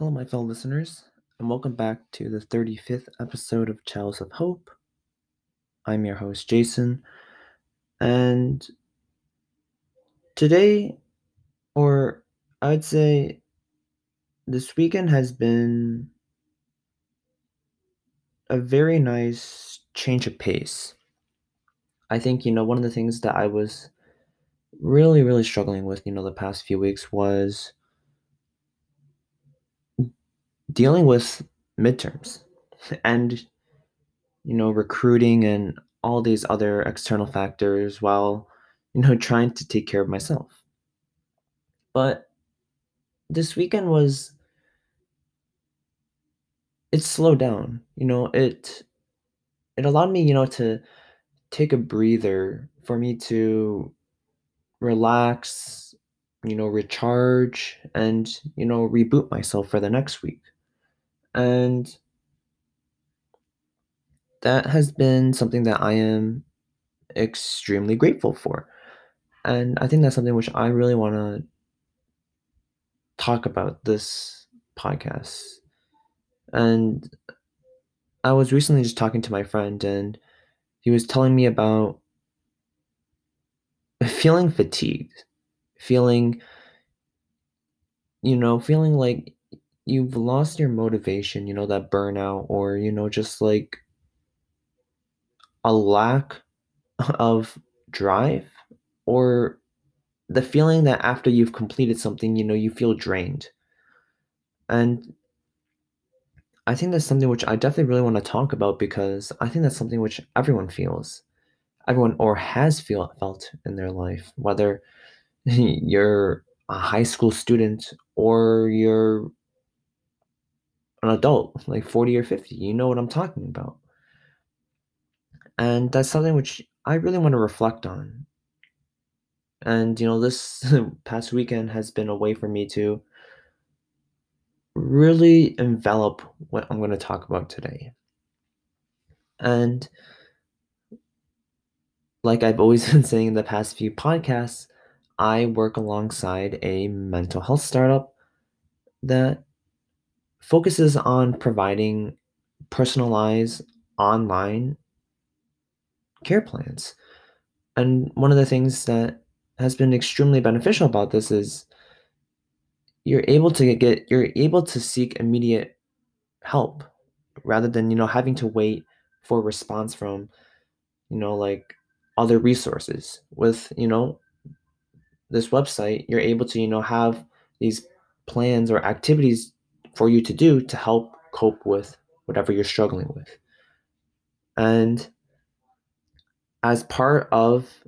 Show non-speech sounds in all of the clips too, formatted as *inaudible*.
Hello, my fellow listeners, and welcome back to the 35th episode of Chalice of Hope. I'm your host, Jason, and today, or I'd say this weekend, has been a very nice change of pace. I think, you know, one of the things that I was really, really struggling with, you know, the past few weeks was dealing with midterms and you know recruiting and all these other external factors while you know trying to take care of myself. But this weekend was it slowed down you know it it allowed me you know to take a breather for me to relax you know recharge and you know reboot myself for the next week and that has been something that I am extremely grateful for. And I think that's something which I really want to talk about this podcast. And I was recently just talking to my friend, and he was telling me about feeling fatigued, feeling, you know, feeling like you've lost your motivation, you know, that burnout, or, you know, just like a lack of drive or the feeling that after you've completed something, you know, you feel drained. And I think that's something which I definitely really want to talk about because I think that's something which everyone feels. Everyone or has feel felt in their life, whether *laughs* you're a high school student or you're an adult, like 40 or 50. You know what I'm talking about. And that's something which I really want to reflect on. And, you know, this *laughs* past weekend has been a way for me to really envelop what I'm going to talk about today. And like I've always *laughs* been saying in the past few podcasts, I work alongside a mental health startup that focuses on providing personalized online care plans. And one of the things that has been extremely beneficial about this is you're able to get you're able to seek immediate help rather than you know having to wait for response from you know like other resources with you know this website you're able to you know have these plans or activities for you to do to help cope with whatever you're struggling with and as part of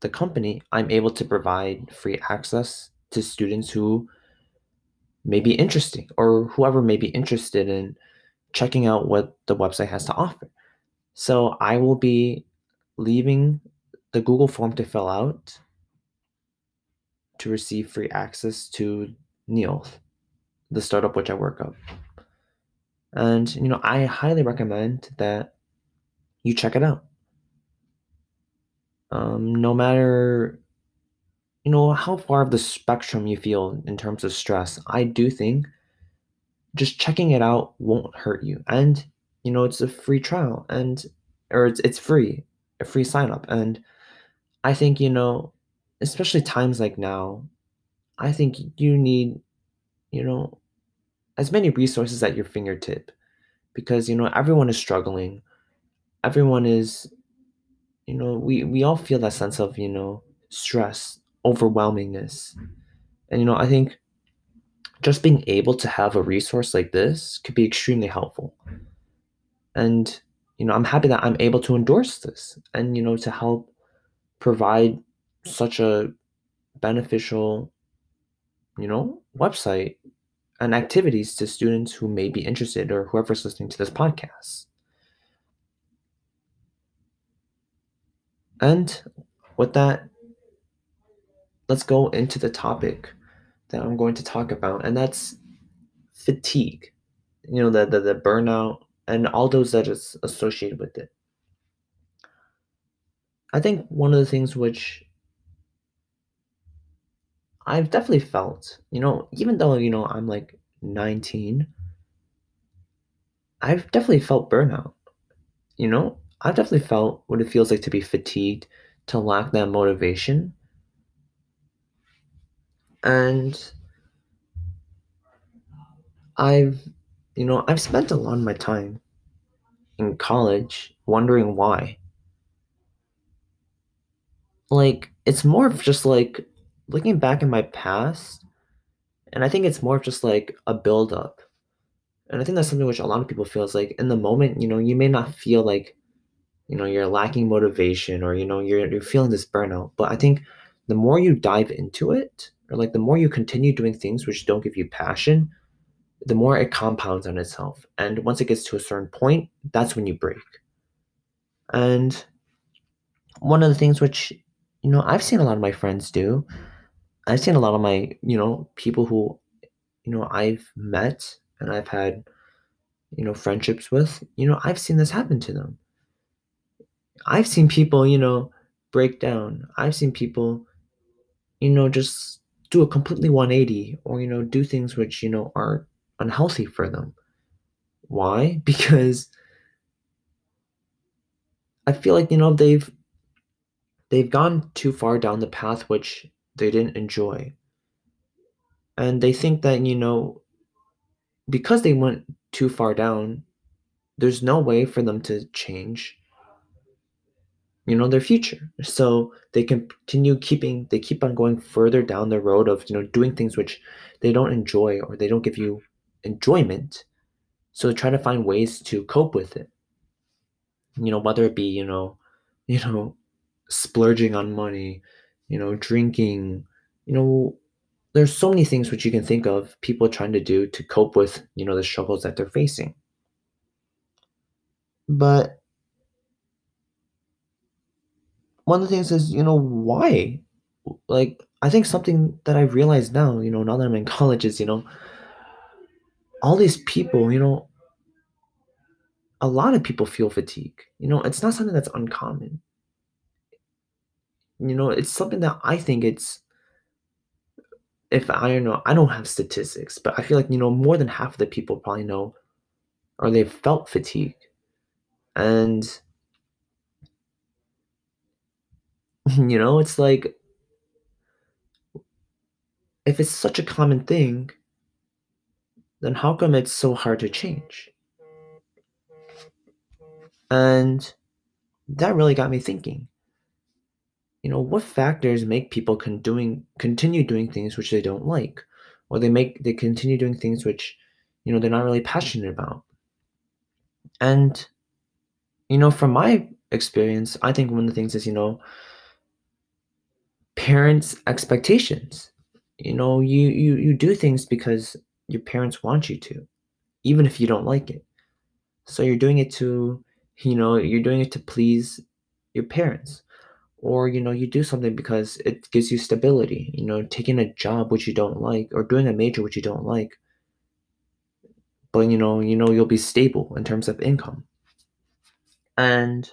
the company, I'm able to provide free access to students who may be interesting or whoever may be interested in checking out what the website has to offer. So I will be leaving the Google form to fill out to receive free access to Neoth, the startup which I work at. And you know, I highly recommend that you check it out. Um, no matter you know how far of the spectrum you feel in terms of stress i do think just checking it out won't hurt you. And you know it's a free trial and or it's, it's free a free sign up and i think you know especially times like now i think you need you know as many resources at your fingertip because you know everyone is struggling. Everyone is you know we we all feel that sense of you know stress overwhelmingness. And you know i think just being able to have a resource like this could be extremely helpful. And you know i'm happy that i'm able to endorse this and you know to help provide such a beneficial you know website and activities to students who may be interested or whoever's listening to this podcast And with that, let's go into the topic that I'm going to talk about, and that's fatigue. You know, the the, the burnout and all those that is associated with it. I think one of the things which I've definitely felt, you know, even though, you know, I'm like 19, I've definitely felt burnout. You know, I've definitely felt what it feels like to be fatigued, to lack that motivation. And I've, you know, I've spent a lot of my time in college wondering why. Like, it's more of just like looking back in my past, and I think it's more of just like a buildup. And I think that's something which a lot of people feel is like in the moment, you know, you may not feel like, you know, you're lacking motivation or, you know, you're, you're feeling this burnout. But I think the more you dive into it, or like the more you continue doing things which don't give you passion, the more it compounds on itself. And once it gets to a certain point, that's when you break. And one of the things which, you know, I've seen a lot of my friends do, I've seen a lot of my, you know, people who, you know, I've met and I've had, you know, friendships with, you know, I've seen this happen to them. I've seen people, you know, break down. I've seen people, you know, just do a completely 180 or, you know, do things which, you know, are unhealthy for them. Why? *laughs* Because I feel like, you know, they've they've gone too far down the path which they didn't enjoy. And they think that, you know, because they went too far down, there's no way for them to change you know their future. So they continue keeping they keep on going further down the road of you know doing things which they don't enjoy or they don't give you enjoyment. So try to find ways to cope with it. You know whether it be you know you know splurging on money you know drinking you know there's so many things which you can think of people trying to do to cope with you know the struggles that they're facing. But one of the things is you know why? Like i think something that i realize now you know now that i'm in *laughs* college is you know all these people you know a lot of people feel fatigue. You know it's not something that's uncommon you know it's something that i think it's if I don't know, I don't have statistics, but I feel like, you know, more than half of the people probably know or they've felt fatigue. And, *laughs* you know, it's like, if it's such a common thing, then how come it's so hard to change? And that really got me thinking you know, what factors make people con- doing continue doing things which they don't like, or they make they continue doing things which, you know, they're not really passionate about. And, you know, from my experience, I think one of the things is, you know, parents' expectations. You know, you you you do things because your parents want you to, even if you don't like it. So you're doing it to, you know, you're doing it to please your parents or you know you do something because it gives you stability you know taking a job which you don't like or doing a major which you don't like. But you know you know you'll be stable in terms of income. And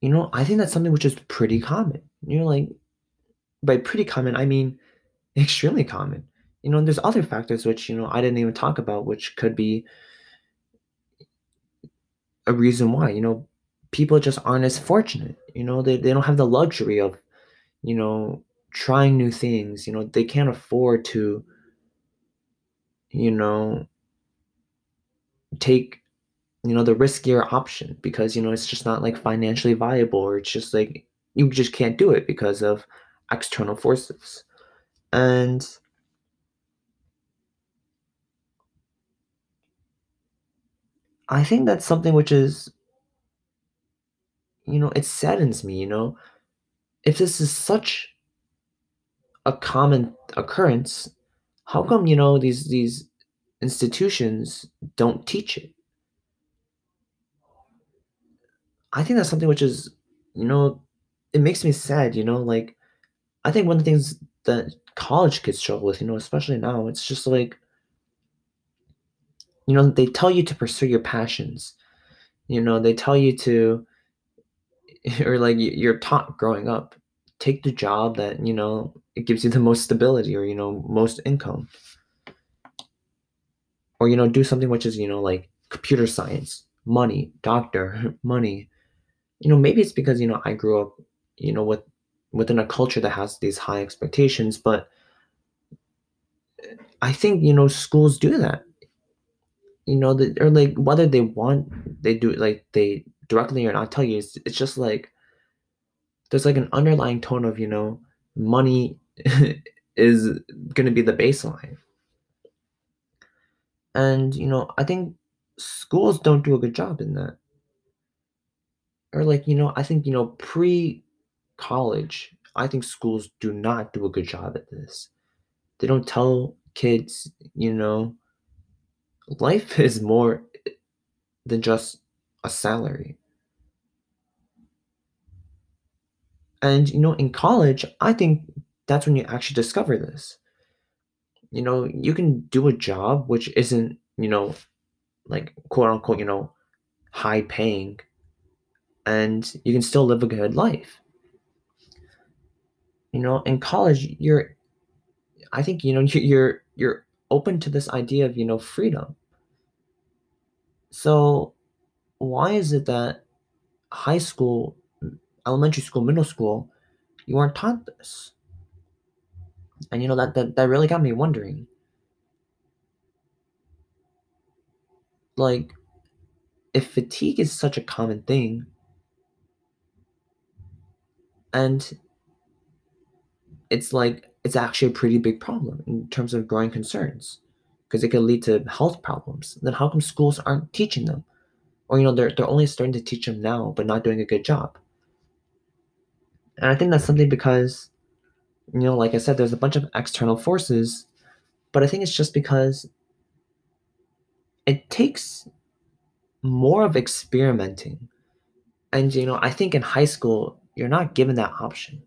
you know i think that's something which is pretty common. You know like by pretty common i mean *laughs* extremely common. You know and there's other factors which you know i didn't even talk about which could be a reason why you know people just aren't as fortunate. You know, they, they don't have the luxury of, you know, trying new things. You know, they can't afford to, you know, take, you know, the riskier option because, you know, it's just not like financially viable or it's just like you just can't do it because of external forces. And I think that's something which is you know, it saddens me, you know, if this is such a common occurrence, how come, you know, these these institutions don't teach it? I think that's something which is, you know, it makes me sad, you know, like I think one of the things that college kids struggle with, you know, especially now, it's just like, you know, they tell you to pursue your passions. You know, they tell you to *laughs* or like you're taught growing up take the job that you know it gives you the most stability or you know most income. Or you know do something which is you know like computer science money doctor *laughs* money. You know maybe it's because you know i grew up you know with within a culture that has these high expectations but uh, i think you know schools do that. You know that or like whether they want they do like they directly or not tell you it's, it's just like there's like an underlying tone of you know money *laughs* is going to be the baseline. And you know i think schools don't do a good job in that. Or like you know i think you know pre college i think schools do not do a good job at this. They don't tell kids you know life *laughs* is more than just a salary and you know in college i think that's when you actually discover this. You know you can do a job which isn't you know like quote unquote you know high paying and you can still live a good life. You know in college you're i think you know *laughs* you're you're open to this idea of you know freedom. So why is it that high school elementary school middle school you aren't taught this. And you know that that, that really got me wondering. Like if fatigue is such a common thing and it's like it's actually a pretty big problem in terms of growing concerns because it can lead to health problems then how come schools aren't teaching them? Or you know they're, they're only starting to teach them now but not doing a good job and i think that's something because you know like i said there's a bunch of external forces but i think it's just because it takes more of experimenting. And you know i think in high school you're not given that option.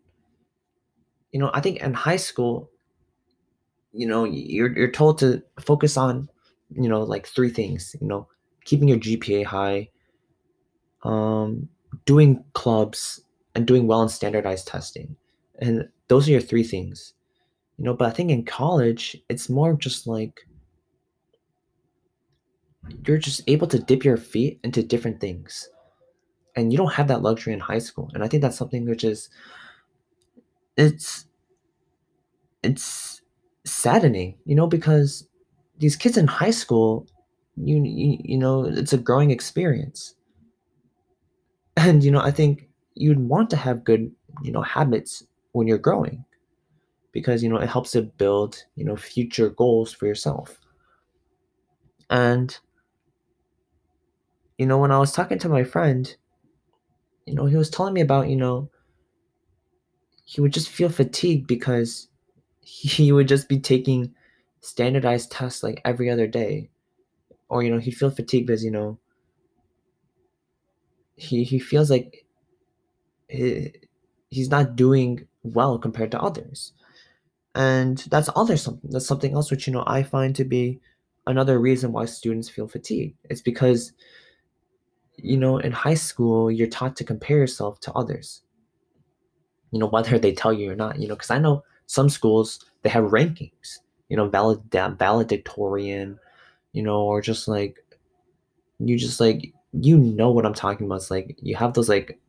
You know i think in high school you know you're you're told to focus on you know like three things you know keeping your gpa high um doing clubs and doing well in standardized testing. And those are your three things. You know but i think in college it's more just like you're just able to dip your feet into different things. And you don't have that luxury in high school. And i think that's something which is it's it's saddening you know because these kids in high school you, you you know it's a growing experience. And you know i think you'd want to have good you know habits when you're growing because you know it helps to build you know future goals for yourself. And you know when i was talking to my friend you know he was telling me about you know he would just feel fatigued because *laughs* he would just be taking standardized tests like every other day. Or you know he'd feel fatigued because you know he he feels like he, he's not doing well compared to others. And that's other something that's something else which you know i find to be another reason why students feel fatigued. It's because you know in high school you're taught to compare yourself to others. You know whether they tell you or not you know because i know some schools they have rankings you know valid valedictorian you know or just like you just like you know what i'm talking about. It's like you have those like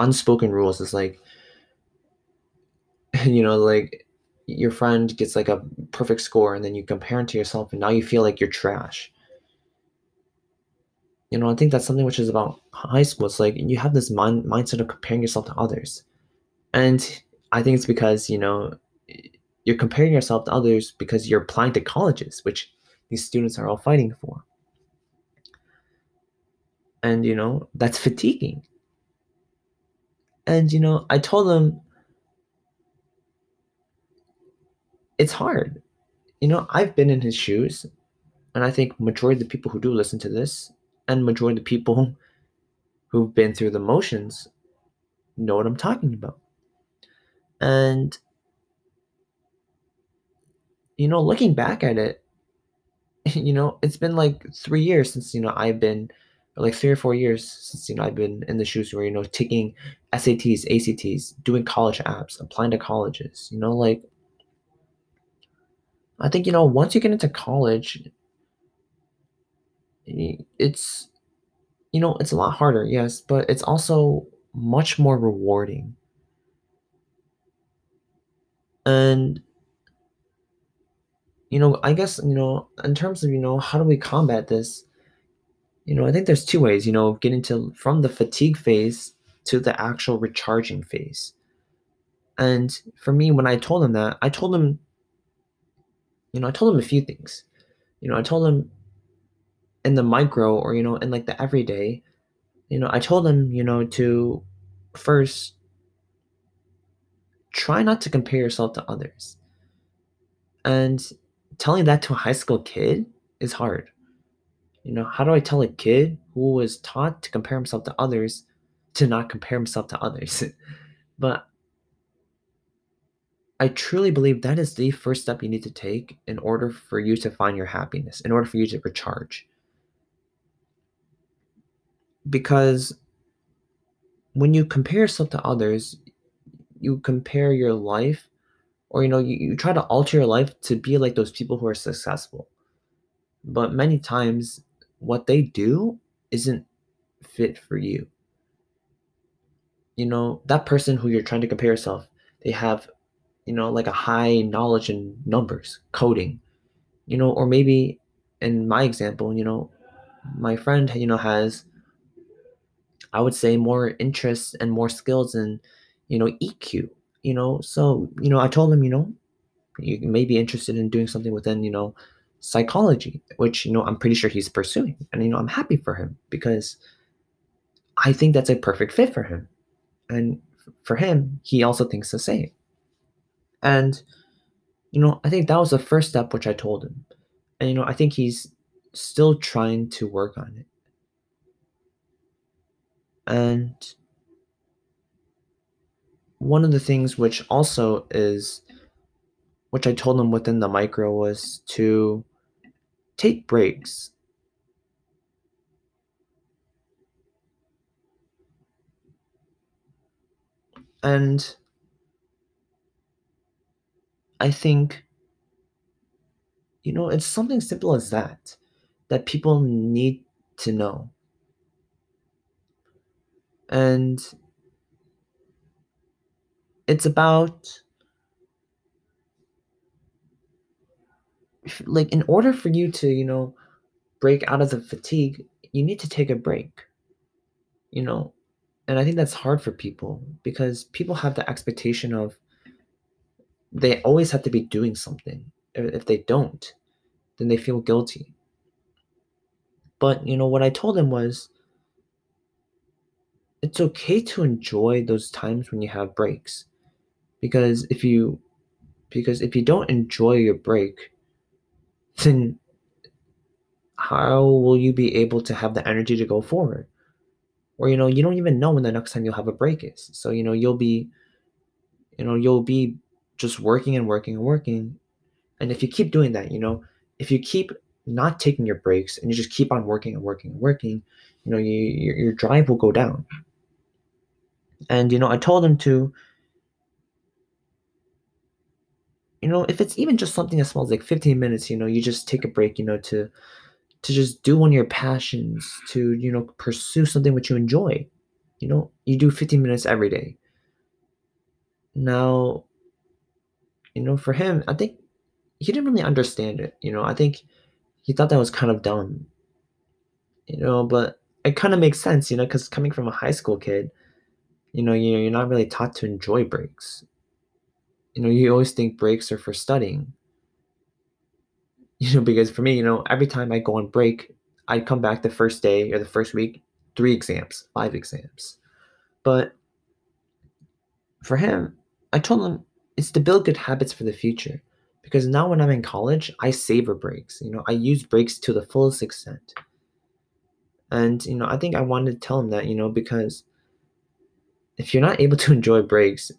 unspoken rules. Is like *laughs* you know like your friend gets like a perfect score and then you compare it to yourself and now you feel like you're trash. You know i think that's something which is about high school. It's like you have this mind mindset of comparing yourself to others. And i think it's because you know you're comparing yourself to others because you're applying to colleges which these students are all fighting for. And you know that's fatiguing and you know i told them it's hard. You know i've been in his shoes and i think majority of the people who do listen to this and majority of the people *laughs* who've been through the motions know what i'm talking about. And you know looking back at it *laughs* you know it's been like three years since you know i've been like three or four years since you know I've been in the shoes where you know taking SATs, ACTs, doing college apps, applying to colleges. You know, like I think, you know, once you get into college it's you know, it's a lot harder, yes, but it's also much more rewarding. And you know, I guess, you know, in terms of, you know, how do we combat this? You know, I think there's 2 ways, you know, getting to from the fatigue phase to the actual recharging phase. And for me, when I told him that, I told him you know, I told him a few things. You know, I told him in the micro or, you know, in, like, the everyday, you know, I told him, you know, to first try not to compare yourself to others. And telling that to a high school kid is hard. You know, how do I tell a kid who was taught to compare himself to others to not compare himself to others? *laughs* But I truly believe that is the first step you need to take in order for you to find your happiness, in order for you to recharge. Because when you compare yourself to others, you compare your life or, you know, you you try to alter your life to be like those people who are successful. But many times, what they do isn't fit for you. You know, that person who you're trying to compare yourself, they have, you know, like, a high knowledge in numbers, coding, you know, or maybe in my example, you know, my friend, you know, has I would say more interests and more skills in, you know, EQ, you know? So, you know, I told him, you know, "You may be interested in doing something within, you know, psychology," which, you know, I'm pretty sure he's pursuing, and, you know, I'm happy for him because I think that's a perfect fit for him, and for him, he also thinks the same. And, you know, I think that was the first step which I told him, and, you know, I think he's still trying to work on it. And one of the things which also is which I told him within the micro was to take breaks. And I think you know, it's something simple as that, that people need to know. And it's about f like, in order for you to, you know, break out of the fatigue, you need to take a break. You know? And I think that's hard for people because people have the expectation of they always have to be doing something. If they don't, then they feel guilty. But, you know, what I told him was it's okay to enjoy those times when you have breaks, because if you because if you don't enjoy your break then how will you be able to have the energy to go forward? Or, you know, you don't even know when the next time you'll have a break is. So, you know, you'll be you know, you'll be just working and working and working, and if you keep doing that, you know, if you keep not taking your breaks and you just keep on working and working and working, you know, you your your drive will go down. And, you know, I told him to you know, if it's even just something as small as, like, 15 minutes, you know, you just take a break, you know, to to just do one of your passions, to, you know, pursue something which you enjoy, you know? You do 15 minutes every day. Now you know, for him, I think he didn't really understand it, you know? I think he thought that was kind of dumb. You know, but it kinda makes sense, you know, 'cause coming from a high school kid, you know, you're not really taught to enjoy breaks. You know, you always think breaks are for studying. *laughs* You know, because for me, you know, every time I go on break, I come back the first day or the first week, 3 exams, 5 exams. But for him, I told him it's to build good habits for the future, because now when I'm in college, I savor breaks, you know, I use breaks to the fullest extent. And, you know, I think I wanted to tell him that, you know, because if you're not able to *laughs* enjoy breaks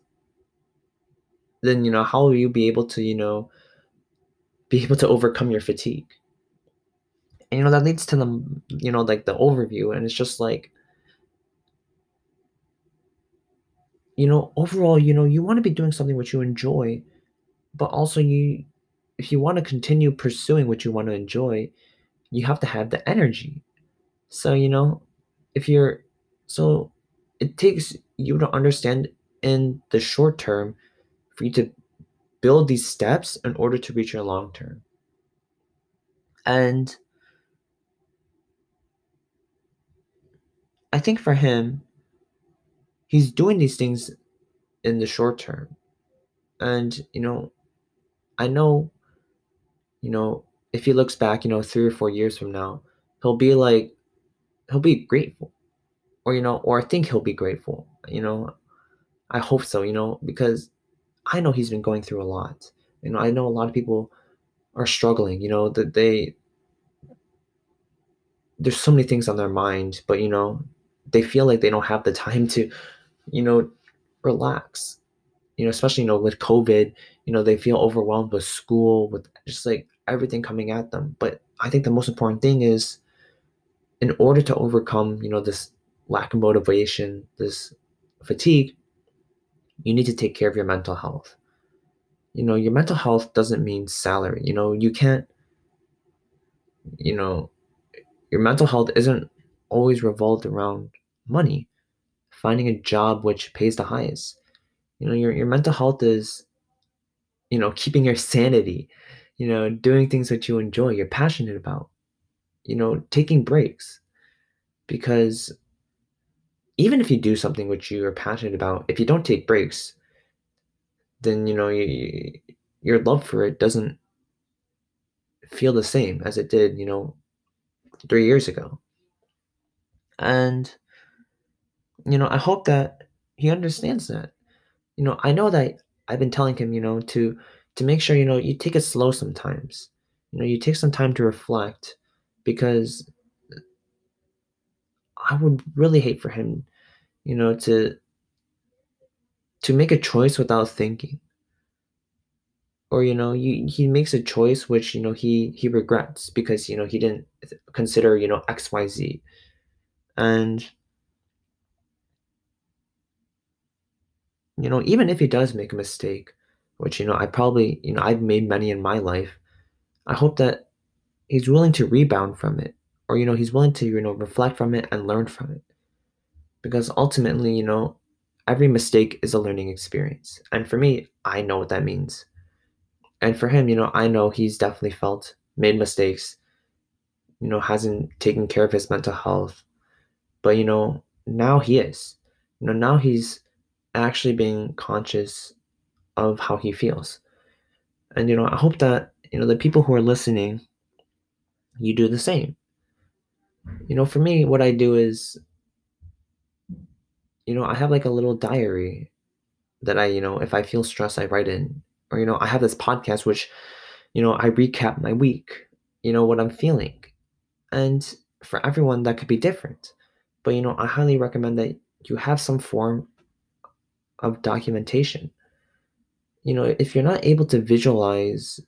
then, you know, how will you be able to, you know be able to overcome your fatigue? And, you know, that leads to the you know, like, the overview, and it's just like you know, overall, you know, you wanna be doing something which you enjoy, but also you if you want to continue pursuing what you want to enjoy, you have to have the energy. So, you know, if you're so it takes you to understand in the short term for you to build these steps in order to reach your long term. And I think for him, he's doing these things in the short term. And, you know, I know, you know, if he looks back, you know, three or four years from now, he'll be like, he'll be grateful. Or, you know, or I think he'll be grateful. You know, I hope so, you know, because I know he's been going through a lot. You know, I know a lot of people are struggling, you know, that they, there's so many things on their mind, but, you know, they feel like they don't have the time to, you know, relax. You know, especially, you know, with COVID, you know, they feel overwhelmed with school, with just like everything coming at them. But I think the most important thing is in order to overcome, you know, this lack of motivation, this fatigue, you need to take care of your mental health. You know, your mental health doesn't mean salary. You know, you can't, you know, your mental health isn't always revolved around money, finding a job which pays the highest. You know, your, your mental health is, you know, keeping your *laughs* sanity, you know, doing things that you enjoy, you're passionate about, you know, taking breaks. Because even if you do something which you are passionate about, if you don't take breaks, then you know you, your love for it doesn't feel the same as it did, you know, three years ago. And you know, I hope that he understands that. You know, I know that I've been telling him, you know, to to make sure, you know, you take it slow sometimes. You know, you take some time to reflect because I would really hate for him, you know, to to make a choice without thinking. Or you know, you, he makes a choice which you know he he regrets because you know he didn't consider you know X Y Z, and you know even if he does make a mistake, which you know I probably you know I've made many in my life, I hope that he's willing to rebound from it, or you know he's willing to you know reflect from it and learn from it, because ultimately you know every mistake is a learning experience. And for me, I know what that means. And for him, you know, I know he's definitely felt, made mistakes, you know, hasn't taken care of his mental health. But, you know, now he is. You know, now he's actually being conscious of how he feels. And, you know, I hope that, you know, the people who are listening, you do the same. You know, for me, what I do is you know, I have like a little diary that I, you know, if I feel stressed, I write in. Or, you know, I have this podcast which, you know, I recap my week, you know, what I'm feeling. And for everyone, that could be different. But, you know, I highly recommend that you have some form of documentation. You know, if you're not able to visualize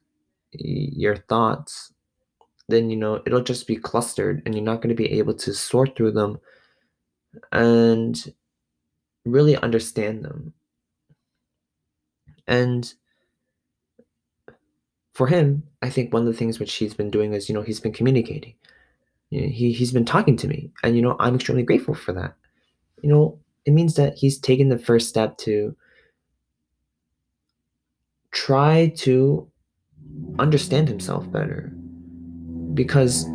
your thoughts, then, you know, it'll just be clustered and you're not going to be able to sort through them and really understand them. And for him, I think one of the things which he's been doing is, you know, he's been communicating. He he's been talking to me, and you know, I'm extremely grateful for that. You know, it means that he's taken the first step to try to understand himself better. Because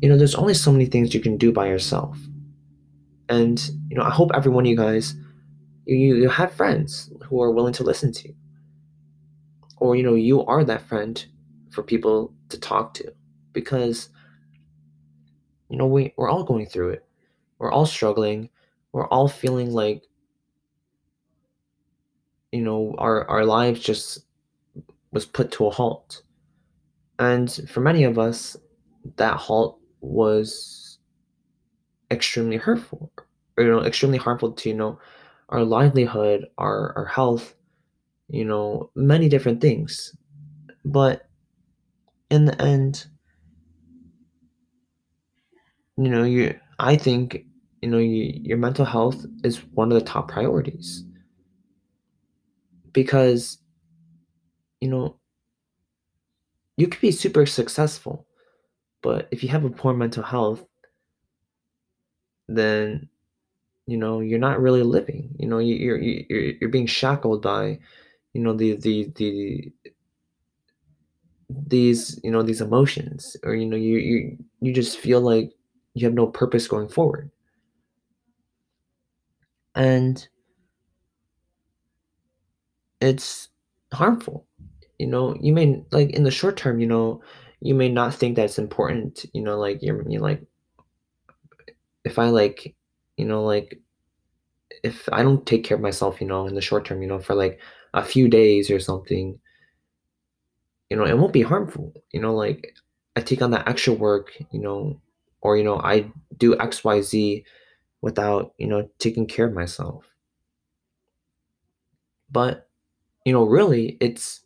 you know, there's only so many things you can do by yourself. And you know, I hope every one of you guys you, you have friends who are willing to listen to you. Or you know, you are that friend for people to talk to because you know, we, we're all going through it. We're all struggling. We're all feeling like you know, our our lives just was put to a halt. And for many of us, that halt was extremely hurtful, or, you know, extremely harmful to you know our livelihood, our our health, you know, many different things. But in the end, you know, you I think you know you, your mental health is one of the top priorities because you know you could be super successful, but if you have a poor mental health, then you know you're not really living. You know you're you're you're being shackled by you know the the the these you know these emotions or you know you you you just feel like you have no purpose going forward and it's harmful you know you may like in the short term you know you may not think that's important you know like you're, you're like if i like you know like if i don't take care of myself you know in the short term you know for like a few days or something you know it won't be harmful you know like i take on that extra work you know or you know i do xyz without you know taking care of myself but you know really it's it's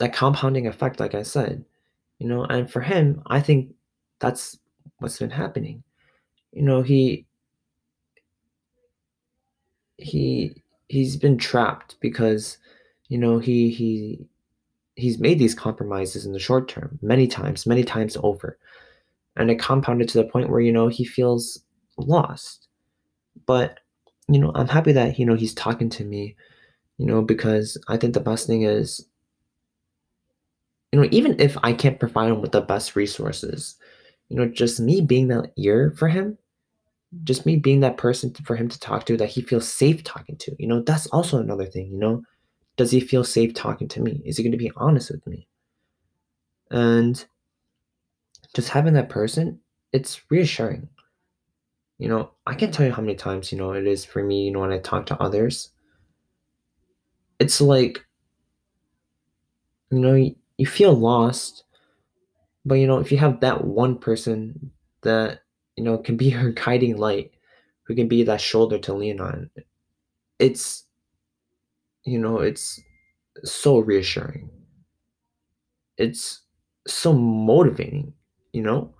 that compounding effect like i said you know and for him i think that's what's been happening. You know he he he's been trapped because you know he he he's made these compromises in the short term many times many times over. And it compounded to the point where you know he feels lost. But you know i'm happy that you know he's talking to me you know because i think the best thing is you know even if i can't provide him with the best resources you know just me being that ear for him just me being that person for him to talk to that he feels safe talking to you know that's also another thing you know. Does he feel safe talking to me? Is he going to be honest with me? And just having that person it's reassuring. You know i can't tell you how many times you know it is for me you know when i talk to others. It's like you know you, feel lost but you know if you have that one person that you know can be *laughs* your guiding light who can be that shoulder to lean on it's you know it's so reassuring. It's so motivating you know?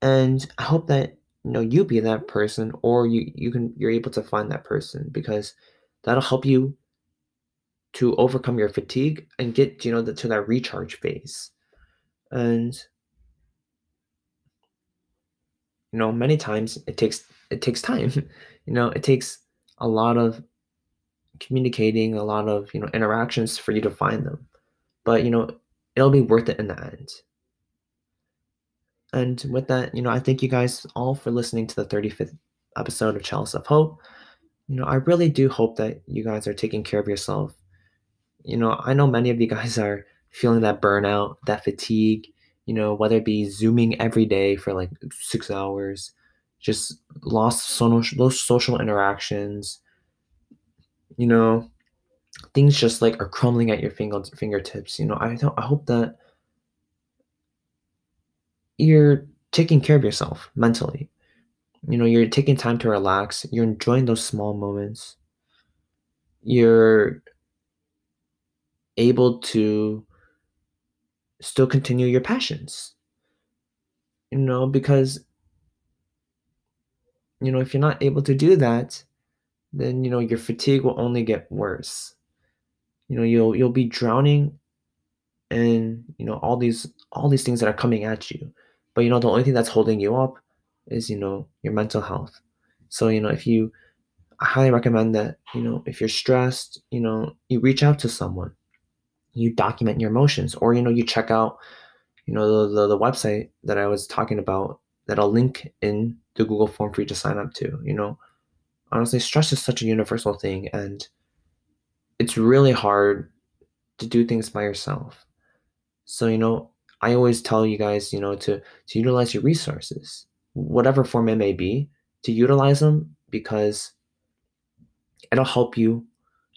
And i hope that you know you be that person or you you can you're able to find that person because that'll help you to overcome your fatigue and get you know the, to that recharge phase. And you know many times it takes it takes time. *laughs* You know it takes a lot of communicating a lot of you know interactions for you to find them. But you know it'll be worth it in the end. And with that you know i thank you guys all for listening to the 35th episode of chalice of hope. You know i really do hope that you guys are taking care of yourself you know i know many of you guys *laughs* are feeling that burnout that fatigue you know, whether it be zooming every day for like six hours, just lost social those social interactions, you know, things just like are crumbling at your finger, fingertips. You know, I don't I hope that you're taking care of yourself mentally. You know, you're taking time to relax, you're enjoying those small moments. You're able to still continue your passions. You know, because you know, if you're not able to do that, then you know your fatigue will only get worse. You know, you'll you'll be drowning in, you know, all these all these things that are coming at you. But you know, the only thing that's holding you up is, you know, your mental health. So, you know, if you I highly recommend that, you know, if you're stressed, you know, you reach out to someone you document your emotions or you know you check out you know the, the, the website that i was talking about that i'll link in the google form for you to sign up to you know? Honestly stress is such a universal thing and it's really hard to do things by yourself. So you know i always tell you guys you know to to utilize your resources whatever form it may be to utilize them because it'll help you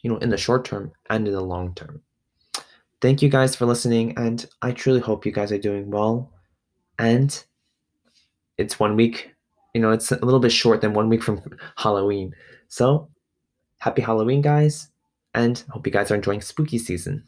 you know in the short term and in the long term Thank you guys for listening, and I truly hope you guys are doing well. And it's one week, you know, it's a little bit short than one week from *laughs* Halloween. So, happy Halloween, guys, and hope you guys are enjoying spooky season.